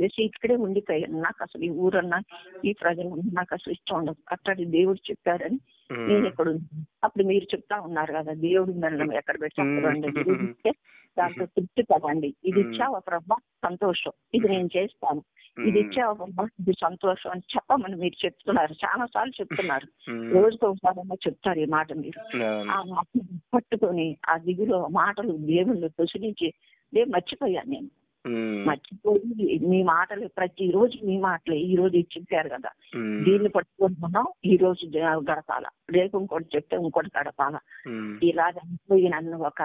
చేసి ఇక్కడే ఉండిపోయాను. నాకు అసలు ఈ ఊరన్నా ఈ ప్రజలు నాకు అసలు ఇష్టం ఉండదు. అట్టడి దేవుడు చెప్పారని నేను ఉన్నాను. అప్పుడు మీరు చెప్తా ఉన్నారు కదా దేవుడు నన్ను ఎక్కడ పెట్టి దాంతో తృప్తి కదండి ఇది ఇచ్చావా ప్రభా? సంతోషం. ఇది నేను చేస్తాను. ఇది ఇచ్చావా ప్రభా? ఇది సంతోషం అని చెప్పమని మీరు చెప్తున్నారు. చాలా సార్లు చెప్తున్నారు. రోజుకు ఒకసారి చెప్తారు ఈ మాట మీరు. ఆ మాటలు పట్టుకొని ఆ దిగులో మాటలు దేవుళ్ళు ప్రశ్నించి నేను మర్చిపోయాను నేను. మర్చిపోయి మీ మాటలు ప్రతి రోజు మీ మాటలే. ఈ రోజు ఇది చెప్పారు కదా. దీన్ని పట్టుకొని మనం ఈ రోజు గడపాల. రేపు ఇంకోటి చెప్తే ఇంకోటి గడపాల. అయిపోయి నన్ను ఒక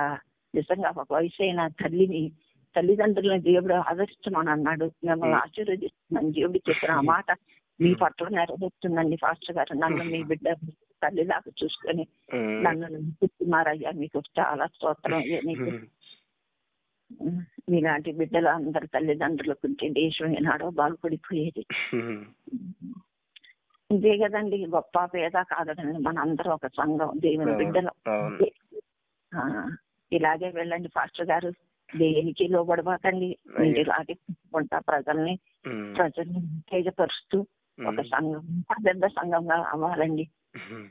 నిజంగా ఒక వయసు అయిన తల్లిని తల్లిదండ్రులను దేవుడు ఆదరిస్తున్నాను అన్నాడు. మిమ్మల్ని ఆశీర్వదిస్తున్నాను. దేవుడు చెప్పిన ఆ మాట మీ పట్ల నెరవేరుతుందండి ఫాస్టర్ గారు. నన్ను మీ బిడ్డ తల్లిలాగా చూసుకొని నన్ను నమ్ముతున్నారయ్యా మీకు చాలా స్తోత్రం. అయ్యా మీకు మీలాంటి బిడ్డలు అందరు తల్లిదండ్రులకు దేశం ఏనాడో బాగుపడిపోయేది. ఇదే కదండి గొప్ప పేద కాదండి మన అందరం ఒక సంఘం. దేవుని బిడ్డలు. ఇలాగే వెళ్ళండి ఫాస్టర్ గారు. దేనికి లోబడబాకండి మీరు ఇలాగే ఉంటా ప్రజల్ని. ఉమ్, ప్రజల్ని ఉత్తేజపరుస్తూ ఒక ఉమ్, సంఘం పెద్ద సంఘంగా అవ్వాలండి. ఉమ్,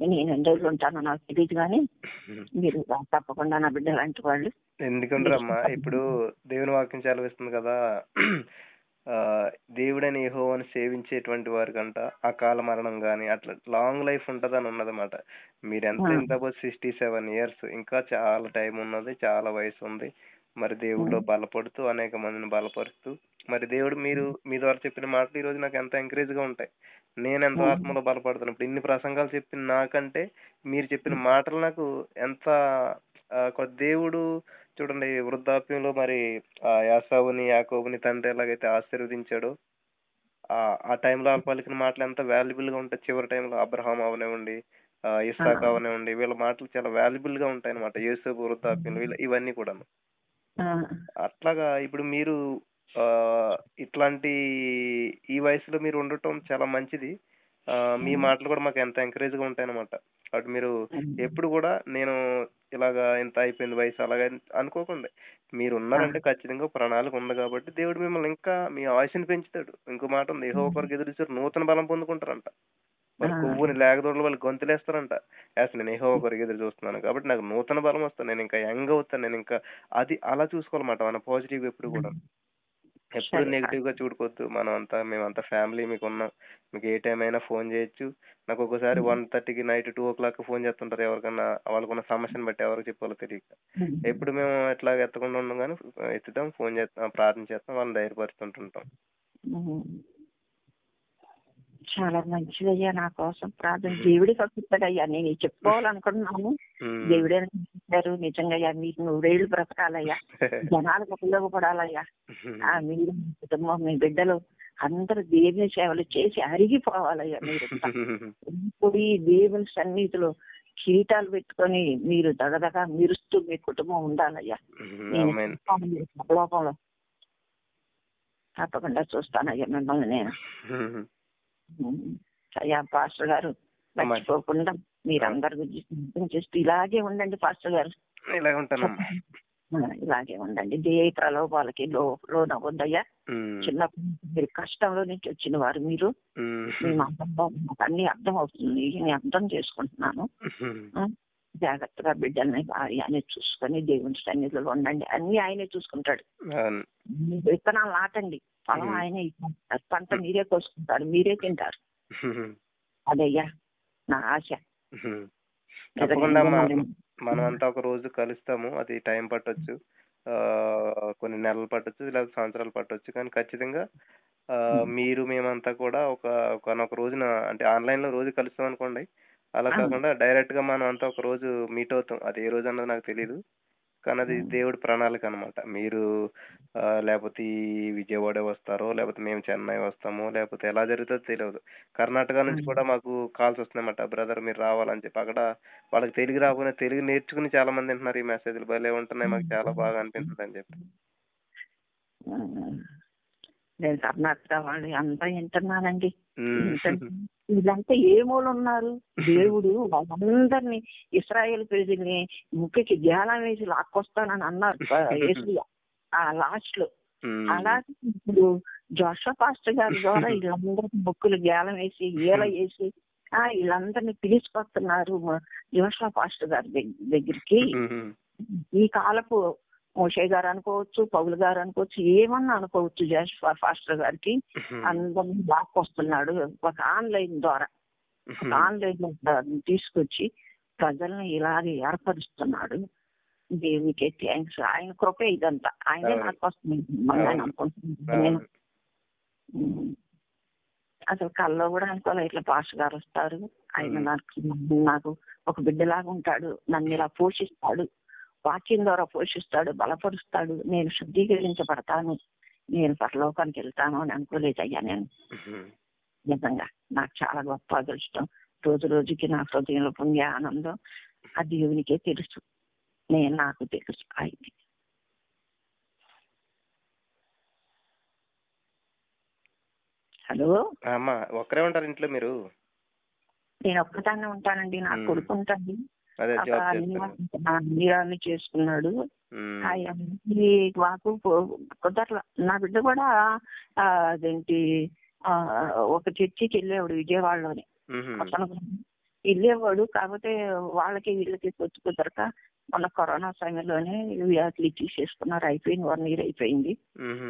నేను ఎన్ని రోజులు ఉంటానో నాకు తెలియదు కానీ. మీరు తప్పకుండా నా బిడ్డ లాంటి వాళ్ళు. ఎందుకంటారమ్మా ఇప్పుడు దేవుని వాక్యం సెలవిస్తుంది కదా. దేవుడని యెహోవాను సేవించేటువంటి వారికంట అకాల మరణం గాని అట్లా లాంగ్ లైఫ్ ఉంటదని ఉన్నదన్నమాట. మీరు ఎంత ఆ. ఇంత సిక్స్టీ సెవెన్ ఇయర్స్ ఇంకా చాలా టైం ఉన్నది చాలా వయసు ఉంది. మరి దేవుడిలో బలపడుతూ అనేక మందిని బలపరుస్తూ మరి దేవుడు మీరు మీ ద్వారా చెప్పిన మాటలు ఈ రోజు నాకు ఎంత ఎంకరేజ్గా ఉంటాయి. నేను ఎంతో. ఆత్మలో బలపడుతున్నాను ఇప్పుడు ఇన్ని ప్రసంగాలు చెప్పిన నాకంటే మీరు చెప్పిన మాటలు నాకు ఎంత ఒక దేవుడు చూడండి వృద్ధాప్యంలో మరి ఆ యాసావుని యాకోబుని తండ్రి ఎలాగైతే ఆశీర్వదించాడో ఆ ఆ టైంలో వాళ్ళు పలికిన మాటలు ఎంత వాల్యుబుల్గా ఉంటాయి చివరి టైంలో అబ్రహాం అవనివ్వండి ఇస్సాక్. అవనివ్వండి వీళ్ళ మాటలు చాలా వాల్యుబుల్గా ఉంటాయి అనమాట యేసపు వృద్ధాప్యంలో వీళ్ళ- ఇవన్నీ కూడా ఆ, అట్లాగా ఇప్పుడు మీరు ఆ ఇట్లాంటి ఈ వయసులో మీరు ఉండటం చాలా మంచిది. మీ మాటలు కూడా మాకు ఎంత ఎంకరేజ్గా ఉంటాయి అనమాట అటు మీరు ఎప్పుడు కూడా నేను ఇలాగా ఇంత అయిపోయింది వయసు అలాగా అనుకోకుండా. మీరు ఉన్నారంటే ఖచ్చితంగా ప్రణాళిక ఉంది కాబట్టి దేవుడు మిమ్మల్ని ఇంకా మీ ఆయుష్ని పెంచుతాడు. ఇంకో మాట ఒకరికి ఎదురు చూసి నూతన బలం పొందుకుంటారంట. వాళ్ళ ఆ. కొవ్వుని లేకదోళ్ళు వాళ్ళు గొంతులేస్తారంట. యాస్ నేను ఏహో ఒకరికి ఎదురు చూస్తున్నాను కాబట్టి నాకు నూతన బలం వస్తాను నేను ఇంకా యంగ్ అవుతాను నేను ఇంకా అది అలా చూసుకోవాలన్నమాట. మన పాజిటివ్ ఎప్పుడు కూడా ఎప్పుడు. నెగిటివ్గా చూడుకోవద్దు. మనం అంతా మేమంతా ఫ్యామిలీ మీకు ఉన్నాం. మీకు ఏ టైం అయినా ఫోన్ చేయొచ్చు. నాకు ఒక్కోసారి వన్ థర్టీకి night two o'clock phone చేస్తుంటారు ఎవరికన్నా వాళ్ళకున్న సమస్యను బట్టి ఎవరికి చెప్పాలో తెలియక. ఎప్పుడు మేము ఎట్లా ఎత్తకుండా ఉన్నాం కానీ ఎత్తుతాం ఫోన్ చేస్తాం ప్రార్థన చేస్తాం వాళ్ళని ధైర్యపరుస్తుంటుంటాం. చాలా మంచిదయ్యా నా కోసం ప్రార్థన. దేవుడి కలుగుతాడయ్యా నేను చెప్పుకోవాలనుకుంటున్నాను. దేవుడే చేశారు నిజంగా మీకు నూరేళ్ళు బ్రతకాలయ్యా. జనాలకు ఉపయోగపడాలయ్యా. మీరు మీ కుటుంబం మీ బిడ్డలు అందరూ దేవుని సేవలు చేసి అరిగిపోవాలయ్యా మీరు. ఇప్పుడు ఈ దేవుని సన్నిధిలో కిరీటాలు పెట్టుకొని మీరు దగదగ మిరుస్తూ మీ కుటుంబం ఉండాలయ్యా. లోకంలో తప్పకుండా చూస్తానయ్యా మిమ్మల్ని నేను. పాస్టర్ గారు మర్చిపోకుండా మీరందరి గురించి చేస్తూ ఇలాగే ఉండండి పాస్టర్ గారు. ఇలాగ ఉంటానమ్మా. ఇలాగే ఉండండి. దేయ ప్రలోభాలకి లో లోనవద్దయ్యా నుంచి మీరు కష్టంలో నుంచి వచ్చిన వారు మీరు. అన్ని అర్థం అవుతుంది. నేను అర్థం చేసుకుంటున్నాను. జాగ్రత్తగా బిడ్డల్ని భార్యని చూసుకొని దేవుని సన్నిధిలో ఉండండి. అన్ని ఆయనే చూసుకుంటాడు. విత్తనాలు నాటండి. మ్మ్. ఆయనే ఇచ్చేస్తాడు. పంట మీరే కోసుకుంటారు మీరే తింటారు. అదయ్యా నా ఆశ. తప్పకుండా మనం అంతా ఒక రోజు కలుస్తాము. అది టైం పట్టొచ్చు. కొన్ని నెలలు పట్టొచ్చు లేదా సంవత్సరాలు పట్టొచ్చు. కానీ ఖచ్చితంగా మీరు మేమంతా కూడా ఒక ఒకనొక రోజున అంటే ఆన్లైన్లో రోజు కలుస్తాం అనుకోండి అలా. కాకుండా డైరెక్ట్గా మనం అంతా ఒక రోజు మీట్ అవుతాం. అది ఏ రోజు అన్నది నాకు తెలియదు కానీ అది. దేవుడి ప్రణాళిక అనమాట మీరు ఆ, లేకపోతే ఈ విజయవాడ వస్తారో లేకపోతే మేము చెన్నై వస్తామో లేకపోతే ఎలా జరుగుతుందో తెలియదు. కర్ణాటక నుంచి. కూడా మాకు కాల్స్ వస్తున్నాయన్నమాట. బ్రదర్ మీరు రావాలని చెప్పి. అక్కడ వాళ్ళకి తెలుగు రాకపోయినా తెలుగు నేర్చుకుని చాలా మంది వింటున్నారు ఈ మెసేజ్లు. భలే ఉంటున్నాయి మాకు చాలా బాగా అనిపిస్తుంది అని చెప్పి. నేను కర్ణాటక వాళ్ళు అంతా వింటున్నానండి. వీళ్ళంతా ఏ మూల ఉన్నారు దేవుడు వాళ్ళందరినీ ఇస్రాయేల్ ప్రజల్ని ముక్కకి ధ్యానం వేసి లాక్కొస్తానని అన్నారు. ఆ లాస్ట్లో. అలాగే ఇప్పుడు జోషా పాస్టర్ గారి ద్వారా వీళ్ళందరికీ బొక్కులు గ్యాలం వేసి ఈల వేసి ఆ వీళ్ళందరినీ పిలుచుకొస్తున్నారు జోషా పాస్టర్ గారి దగ్- దగ్గరికి. ఈ కాలపు మోషే గారు అనుకోవచ్చు పౌలు గారు అనుకోవచ్చు ఏమన్నా అనుకోవచ్చు జోషా పాస్టర్ గారికి. అందరినీ లాక్కొస్తున్నాడు ఒక ఆన్లైన్ ద్వారా ఆన్లైన్లో తీసుకొచ్చి ప్రజల్ని ఇలాగే ఏర్పరుస్తున్నాడు. దేవునికి థ్యాంక్స్. ఆయన కృపే ఇదంతా. ఆయనే. నాకు వస్తుంది. అనుకుంటున్నాను నేను. ఉమ్. అసలు కల్లో కూడా అనుకోలే ఇట్లా పాస్ గారు వస్తారు. ఆయన. నాకు నాకు ఒక బిడ్డలాగా ఉంటాడు. నన్ను ఇలా పోషిస్తాడు. వాక్యం ద్వారా పోషిస్తాడు బలపరుస్తాడు. నేను శుద్ధీకరించబడతాను. నేను పరలోకానికి వెళ్తాను అని అనుకోలేదయ్యా నేను. నిజంగా నాకు చాలా గొప్ప అదృష్టం. రోజు రోజుకి నా హృదయంలో పొంగే ఆనందం ఆ దేవునికే తెలుసు. నేను నాకు తెలుసు. ఆయనకి. హలో? అమ్మా ఒక్కరే ఉంటారు ఇంట్లో మీరు? నేను ఒక్కదాన్నే ఉంటానండి. నా మ్మ్. కొడుకు జాబ్ అన్ని చేసుకున్నాడు మాకు కుదరల. నా బిడ్డ కూడా అదేంటి ఆ, ఒక చర్చికి వెళ్ళేవాడు విజయవాడలోనే. వెళ్ళేవాడు కాకపోతే వాళ్ళకి వీళ్ళకి పొత్తు కుదరక మొన్న కరోనా సమయంలోనే వ్యాధులు తీసేసుకున్నారు. అయిపోయింది వన్ ఇయర్ అయిపోయింది.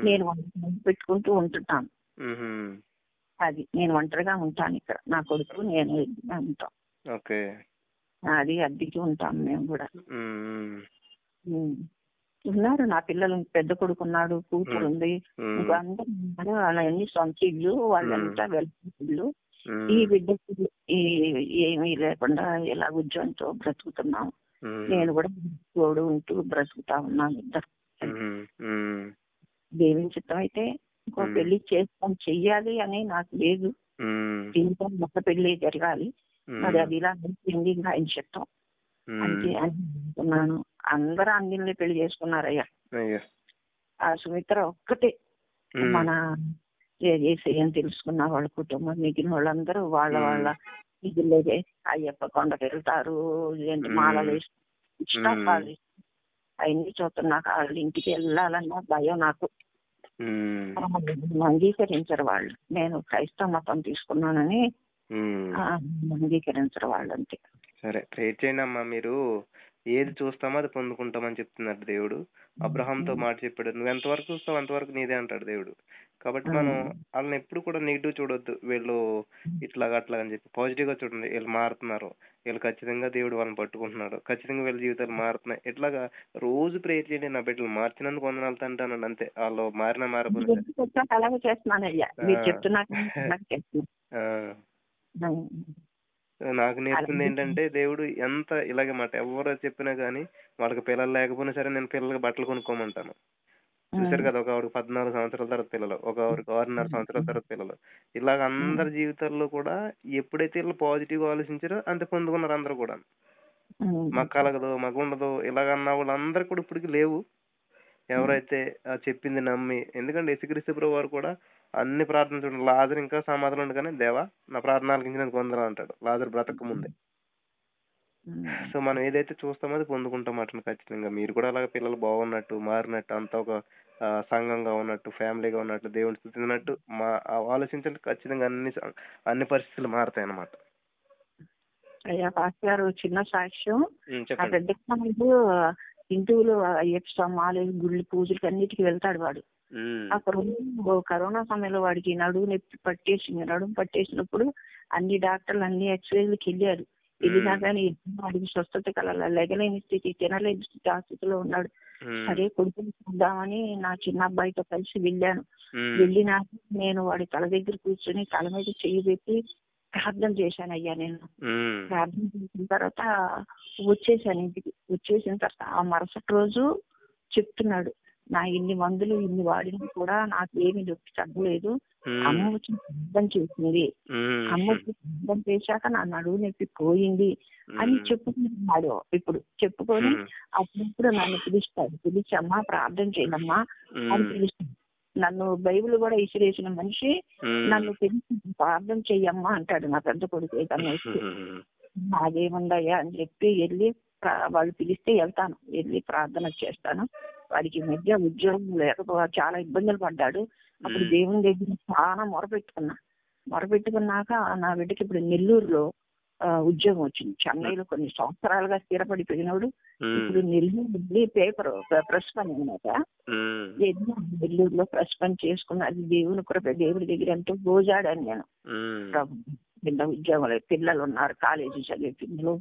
నేను వంట పెట్టుకుంటూ ఉంటున్నాను. అది. నేను ఒంటరిగా ఉంటాను ఇక్కడ. నా కొడుకు నేను ఇద్దరం ఉంటాం ఓకే. అది అద్దెకి ఉంటాం మేము కూడా. ఉన్నారు నా పిల్లలు పెద్ద కొడుకు ఉన్నాడు కూతురు ఉంది అందరూ వాళ్ళన్నీ సొంత ఇల్లు వాళ్ళంతా మ్మ్. ఈ బిడ్డకి ఏమీ లేకుండా ఇలా ఉద్యోగంతో బ్రతుకుతున్నాం. నేను కూడా తోడు ఉంటూ బ్రతుకుతా ఉన్నాను ఇద్దరు. దేవుని చిత్తం అయితే ఇంకో. పెళ్ళి చేస్తాం చెయ్యాలి అని నాకు లేదు. దీంతో ఒక పెళ్ళి జరగాలి మరి అది ఇలా ఇంకా ఆయన చిత్తం అంతే మ్మ్. అని అనుకున్నాను అందరూ అన్నిల్ని పెళ్ళి చేసుకున్నారయ్యా అయ్యో ఆ సుమిత్ర ఒక్కటే. మన ఏం తెలుసుకున్న వాళ్ళ కుటుంబం మిగిలిన వాళ్ళందరూ వాళ్ళ. వాళ్ళ ఇదిలేదే అయ్యప్ప కొండకి వెళ్తారు ఏంటి. మాలలు వేసి ఇష్టం మ్మ్. వాళ్ళు అవన్నీ చూస్తున్నా వాళ్ళ ఇంటికి వెళ్ళాలన్న భయం నాకు. అంగీకరించరు వాళ్ళు నేను క్రైస్తవ మతం తీసుకున్నానని అంగీకరించరు వాళ్ళు అంతే సరే ప్రేర్ చేయండి అమ్మా మీరు. ఏది చూస్తామో అది పొందుకుంటామని చెప్తున్నాడు దేవుడు. అబ్రహాంతో మాట చెప్పాడు. నువ్వు ఎంతవరకు చూస్తావు అంతవరకు నీదే అంటాడు దేవుడు. కాబట్టి మనం వాళ్ళని ఎప్పుడు కూడా నెగిటివ్ చూడొద్దు. వీళ్ళు ఇట్లాగా అట్లా అని చెప్పి పాజిటివ్గా చూడండి. వీళ్ళు మారుతున్నారు. వీళ్ళు ఖచ్చితంగా దేవుడు వాళ్ళని పట్టుకుంటున్నాడు ఖచ్చితంగా వీళ్ళ జీవితాలు మారుతున్నాయి. ఇట్లాగా రోజు ప్రేర్ చేయండి. నా బిడ్డలు మార్చినందుకు వందనాలు తంటాను అంతే. వాళ్ళు మారినా మారకపోయినా సరే. ఎందుకు వచ్చాక అలాగే చేస్తున్నాను అయ్యా మీరు ఆ. నాకు నేర్పింది. ఏంటంటే దేవుడు ఎంత ఇలాగే మాట ఎవరు చెప్పినా గానీ వాళ్ళకి పిల్లలు లేకపోయినా సరే నేను పిల్లలకి బట్టలు కొనుక్కోమంటాను. చూసారు కదా! ఒక ఆవిడకి 14 సంవత్సరాల తర్వాత పిల్లలు. ఒక ఆవిడకి 6.5 సంవత్సరాల తర్వాత పిల్లలు. ఇలాగ అందరి జీవితాల్లో కూడా ఎప్పుడైతే ఈళ్ళు పాజిటివ్‌గా ఆలోచించారో అంతే పొందుకున్నారు అందరూ కూడాను. మాకు కలగదు, మాకుండదు ఇలాగన్న వాళ్ళందరికి కూడా ఇప్పటికి లేవు. ఎవరైతే చెప్పింది నమ్మి ఎందుకంటే యేసుక్రీస్తు ప్రభువారు కూడా అన్ని ప్రార్థనలు చూడండి లాజరు ఇంకా సమాధిలో ఉండగానే దేవా నా ప్రార్థన ఆలకించినందుకు వందనాలు అంటాడు. లాజరు బ్రతకక ముందే. సో, మనం ఏదైతే చూస్తామో అది పొందుకుంటాం అట్లా ఖచ్చితంగా. మీరు కూడా అలాగే పిల్లలు బాగున్నట్టు, మారినట్టు అంతా ఒక సంఘంగా ఉన్నట్టు, ఫ్యామిలీగా ఉన్నట్టు, దేవుడిని స్తుతించినట్టు మా ఆలోచించండి ఖచ్చితంగా అన్ని అన్ని పరిస్థితులు మారతాయన్నమాట. అయ్యా పాస్టర్ గారు చిన్న సాక్ష్యం హిందువులు అయ్యప్ప స్వామి గుళ్ళు పూజలకి అన్నిటికి వెళ్తాడు వాడు. అక్కడ కరోనా సమయంలో వాడికి నడుము నొప్పి పట్టేసింది. నడుము పట్టేసినప్పుడు అన్ని డాక్టర్లు అన్ని ఎక్స్రేలకు వెళ్ళారు. వెళ్ళినా. కానీ వాడికి స్వస్థత కల లెగలేని స్థితి తినలేని స్థితి ఆ స్థితిలో ఉన్నాడు. సరే కొడుకుని చూద్దామని నా చిన్న అబ్బాయితో కలిసి వెళ్ళాను. వెళ్ళినాక నేను వాడి తల దగ్గర కూర్చొని తల మీద చెయ్యి పెట్టి ప్రార్థన చేశాను అయ్యా నేను. ప్రార్థన చేసిన తర్వాత వచ్చేసాను ఇంటికి. వచ్చేసిన తర్వాత ఆ మరుసటి రోజు చెప్తున్నాడు. నా ఇన్ని మందులు ఇన్ని వాడినా కూడా నాకు ఏమీ నొప్పి తగ్గలేదు అమ్మ. వచ్చి ప్రార్థన చేసింది అమ్మ. వచ్చి ప్రార్థన చేశాక నా నడువు నొప్పి పోయింది అని హ్మ్. చెప్పుకుంటున్నాడు ఇప్పుడు చెప్పుకొని. అప్పుడప్పుడు నన్ను పిలుస్తాడు పిలిచి అమ్మా ప్రార్థన చేయమ్మా అని. పిలుస్తాడు నన్ను బైబిల్ కూడా ఇసిరేసిన మనిషి. నన్ను పిలిచి ప్రార్థన చెయ్యమ్మా అంటాడు నా పెద్ద కొడుకు ఏదన్నా. నాదేముందయ్యా అని చెప్పి వెళ్ళి వాళ్ళు పిలిస్తే వెళ్తాను వెళ్ళి ప్రార్థన చేస్తాను వాడికి మధ్య ఉద్యోగం లేకపో చాలా ఇబ్బందులు పడ్డాడు. అప్పుడు. దేవుని దగ్గర చాలా మొరపెట్టుకున్నా. మొరపెట్టుకున్నాక నా బిడ్డకి ఇప్పుడు నెల్లూరులో ఉద్యోగం వచ్చింది. చెన్నైలో కొన్ని సంవత్సరాలుగా స్థిరపడిపోయినోడు ఇప్పుడు. నెల్లూరు పేపర్ ప్రెస్ పని అనమాట నెల్లూరులో ప్రెస్ పని చేసుకున్న అది దేవుని కృప దేవుడి దగ్గర ఎంతో గోజాడాను నేను. చిన్న ఉద్యోగాలు పిల్లలు ఉన్నారు కాలేజీ చదివే పిల్లలు.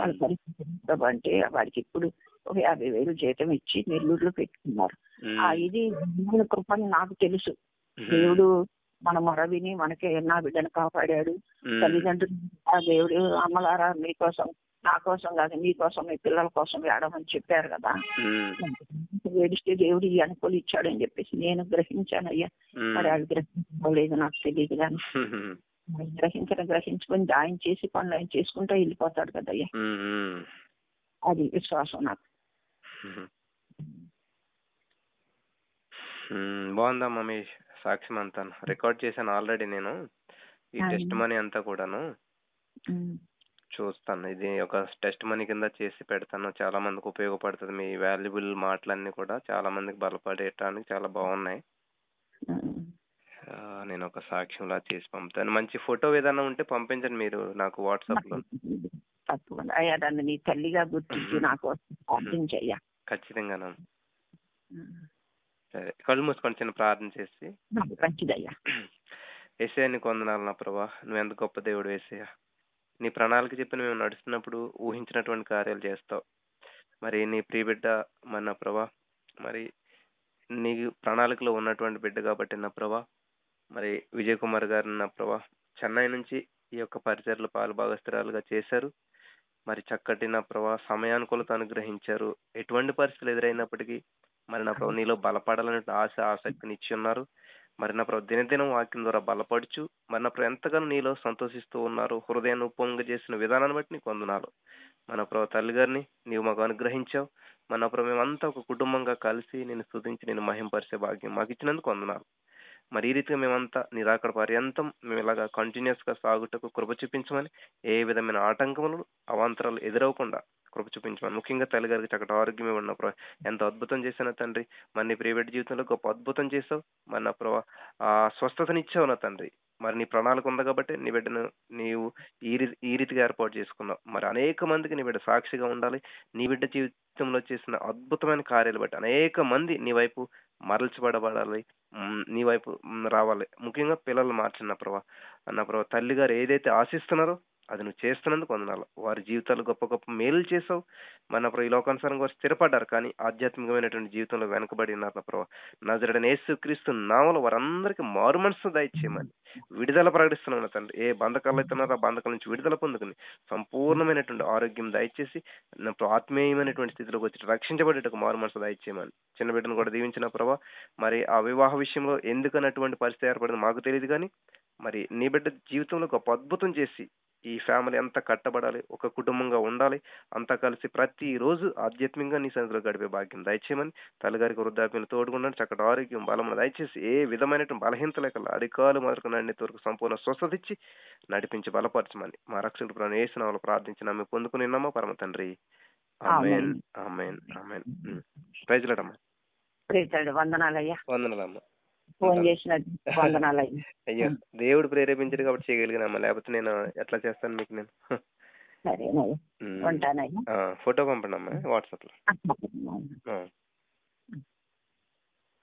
వాళ్ళ. పరిస్థితి అంటే వాడికి ఇప్పుడు ఒక యాభై వేలు జీతం ఇచ్చి నెల్లూరులో పెట్టుకున్నారు ఆ. ఇది దేవుని కృపని నాకు తెలుసు. దేవుడు మన మొర విని మనకి నా బిడ్డను కాపాడాడు. తల్లిదండ్రులు ఆ దేవుడు అమ్మలారా మీకోసం నా కోసం కాదు మీ కోసం మీ పిల్లల కోసం వేడమని చెప్పారు కదా హ్మ్. ఏడిస్తే దేవుడు ఈ అనుకూలు ఇచ్చాడని చెప్పేసి నేను గ్రహించాను అయ్యా మరి వాళ్ళు గ్రహించలేదు నాకు తెలియదు కానీ హ్మ్. గ్రహించడం గ్రహించుకొని ఆయన చేసి పనులు ఆయన చేసుకుంటూ వెళ్ళిపోతాడు కదయ్యా. అది విశ్వాసం నాకు హ్మ్. హ్మ్. బాగుందమ్మా మీ సాక్ష్యం అంతాను. రికార్డ్ చేశాను ఆల్రెడీ నేను. ఈ అవును. టెస్ట్ మనీ అంతా కూడాను. ఉమ్. చూస్తాను. ఇది ఒక టెస్ట్ మనీ కింద చేసి పెడతాను. చాలా మందికి ఉపయోగపడుతది. మీ వాల్యుబుల్ మాటలన్నీ కూడా చాలా మందికి బలపడేటానికి చాలా బాగున్నాయి. ఆహ్, నేను ఒక సాక్ష్యంలా చేసి పంపుతాను. మంచి ఫోటో ఏదైనా ఉంటే పంపించండి మీరు నాకు వాట్సాప్‌లో. తప్పకుండా అయ్యా దాన్ని నీ తల్లిగా గుర్తించి. నాకు ప్రార్థించయ్యా ఖచ్చితంగాను. సరే. కళ్ళు మూసుకొని చిన్న ప్రార్థన చేసి మంచిదయ్యా యేసయ్య నీకు వందనాలు నా ప్రభా! నువ్వెంత గొప్ప దేవుడివి యేసయ్య. నీ ప్రణాళిక చెప్పి మేము నడుస్తున్నప్పుడు ఊహించినటువంటి కార్యాలు చేస్తావు. మరి నీ ప్రియ బిడ్డ మరి నా ప్రభా! మరి నీ ప్రణాళికలో ఉన్నటువంటి బిడ్డ కాబట్టి నా ప్రభా! మరి విజయ్ కుమార్ గారిని నా ప్రభా! చెన్నై నుంచి ఈ యొక్క పరిచర్యలో పాలుభాగస్తురాలుగా చేశారు. మరి చక్కటి నా ప్రభా! సమయానుకూలత అనుగ్రహించారు. ఎటువంటి పరిస్థితులు ఎదురైనప్పటికీ మరి నా ప్రభు నీలో బలపడాలనే ఆశ, ఆసక్తిని ఇచ్చి ఉన్నారు. మరి నా ప్రభు దినదినం వాక్యం ద్వారా బలపడుచు మరి నా ప్రభు ఎంతగానో నీలో సంతోషిస్తూ ఉన్నారు. హృదయాన్ని ఉప్పొంగజేసిన విధానాన్ని బట్టి నీకు వందనాలు. మన ప్రభు తల్లి గారిని నీవు మాకు అనుగ్రహించావు. మన ప్రభు మేమంతా ఒక కుటుంబంగా కలిసి నేను స్తుతించి నేను మహింపరిచే భాగ్యం మాకు ఇచ్చినందుకు వందనాలు. మరి ఈ రీతిగా మేమంతా నీ పర్యంతం మేము ఇలాగా కంటిన్యూస్‌గా సాగుటకు కృప చూపించమని, ఏ విధమైన ఆటంకములు, అవాంతరాలు ఎదురవ్వకుండా కృప చూపించమని, ముఖ్యంగా తల్లి గారికి చక్కటి ఆరోగ్యం ఇవ్వండి ప్రభా! ఎంత అద్భుతం చేశావు తండ్రి. మరి నీ ప్రైవేట్ జీవితంలో గొప్ప అద్భుతం చేసావు మరి నా ప్రభా! ఆ స్వస్థతనిచ్చావు నా తండ్రి. మరి నీ ప్రణాళిక ఉంది కాబట్టి నీ బిడ్డను నీవు ఈ రీ ఈ రీతిగా ఏర్పాటు చేసుకున్నావు. మరి అనేక మందికి నీ బిడ్డ సాక్షిగా ఉండాలి. నీ బిడ్డ జీవితంలో చేసిన అద్భుతమైన కార్యాలు బట్టి అనేక మంది నీ వైపు మరల్చబడబడాలి. నీ వైపు రావాలి. ముఖ్యంగా పిల్లలు మార్చిన నా ప్రభా! అన్న ప్రభా! తల్లి గారు ఏదైతే ఆశిస్తున్నారో అది నువ్వు చేస్తున్నందుకు వందనాలు. వారి జీవితాలు గొప్ప గొప్ప మేలు చేసావు. మన ప్రభు ఈ లోకానుసారంగా వారు స్థిరపడ్డారు. కానీ ఆధ్యాత్మికమైనటువంటి జీవితంలో వెనకబడి ఉన్నారు నా ప్రభు. నజరడని యేసు క్రీస్తు నామలు వారందరికీ మారు మనసు దయచేయమని విడుదల ప్రకటిస్తున్నాను నా తండ్రి. ఏ బంధకాలు అయితే ఉన్నారో ఆ బంధకాల నుంచి విడుదల పొందుకుని సంపూర్ణమైనటువంటి ఆరోగ్యం దయచేసి నా ప్రభు ఆత్మీయమైనటువంటి స్థితిలోకి వచ్చి రక్షించబడేటకు మారు మనసు దయచేయమని చిన్న బిడ్డను కూడా దీవించిన ప్రభా. మరి ఆ వివాహ విషయంలో ఎందుకన్నటువంటి పరిస్థితి ఏర్పడింది మాకు తెలియదు కానీ మరి నీ బిడ్డ జీవితంలో గొప్ప అద్భుతం చేసి ఈ ఫ్యామిలీ అంతా కట్టబడాలి ఒక కుటుంబంగా ఉండాలి అంతా కలిసి ప్రతి రోజు ఆధ్యాత్మికంగా నీ సన్నిధిలో గడిపే భాగ్యం దయచేయమని తల్లిగారికి వృద్ధాప్యం తోడుకున్నాను చక్కటి ఆరోగ్యం బలమును దయచేసి ఏ విధమైనటువంటి బలహీనత లేక అడికాలు మొదలుకు నడిని వరకు సంపూర్ణ స్వస్థత ఇచ్చి నడిపించి బలపరచమని మా రక్షకుడు ప్రాణం వేసిన ప్రార్థించి నమ్మి పొందుకుని ఉన్నామా? పరమ తండ్రి. ఆమెన్. ఆమెన్. వందనాలయ్యా. వందనాలమ్మా. ఫోన్ చేసిన వందనాలయ్యా. అయ్యో దేవుడు ప్రేరేపించాడు కాబట్టి చేయగలిగినమ్మా. లేకపోతే నేను ఎట్లా చేస్తాను మీకు నేను? సరేనయ్యా. ఉంటానయ్యా. ఫోటో పంపండి అమ్మా వాట్సాప్లో ఆ, ఆ.